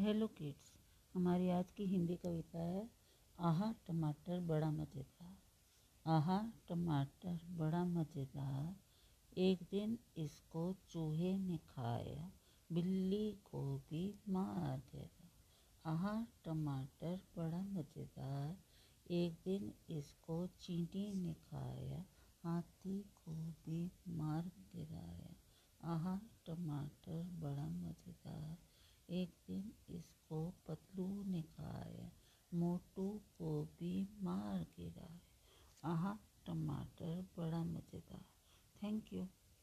Hello kids हमारी आज की हिंदी कविता है, आहा टमाटर बड़ा मज़ेदार, आहा टमाटर बड़ा मज़ेदार, एक दिन इसको चूहे ने खाया, बिल्ली को भी मार गया आहा टमाटर बड़ा मज़ेदार, एक दिन इसको चींटी ने खाया, हाथी को भी मार गिराया। आहा टमाटर बड़ा मज़ेदार, एक दिन मोटू को भी मा--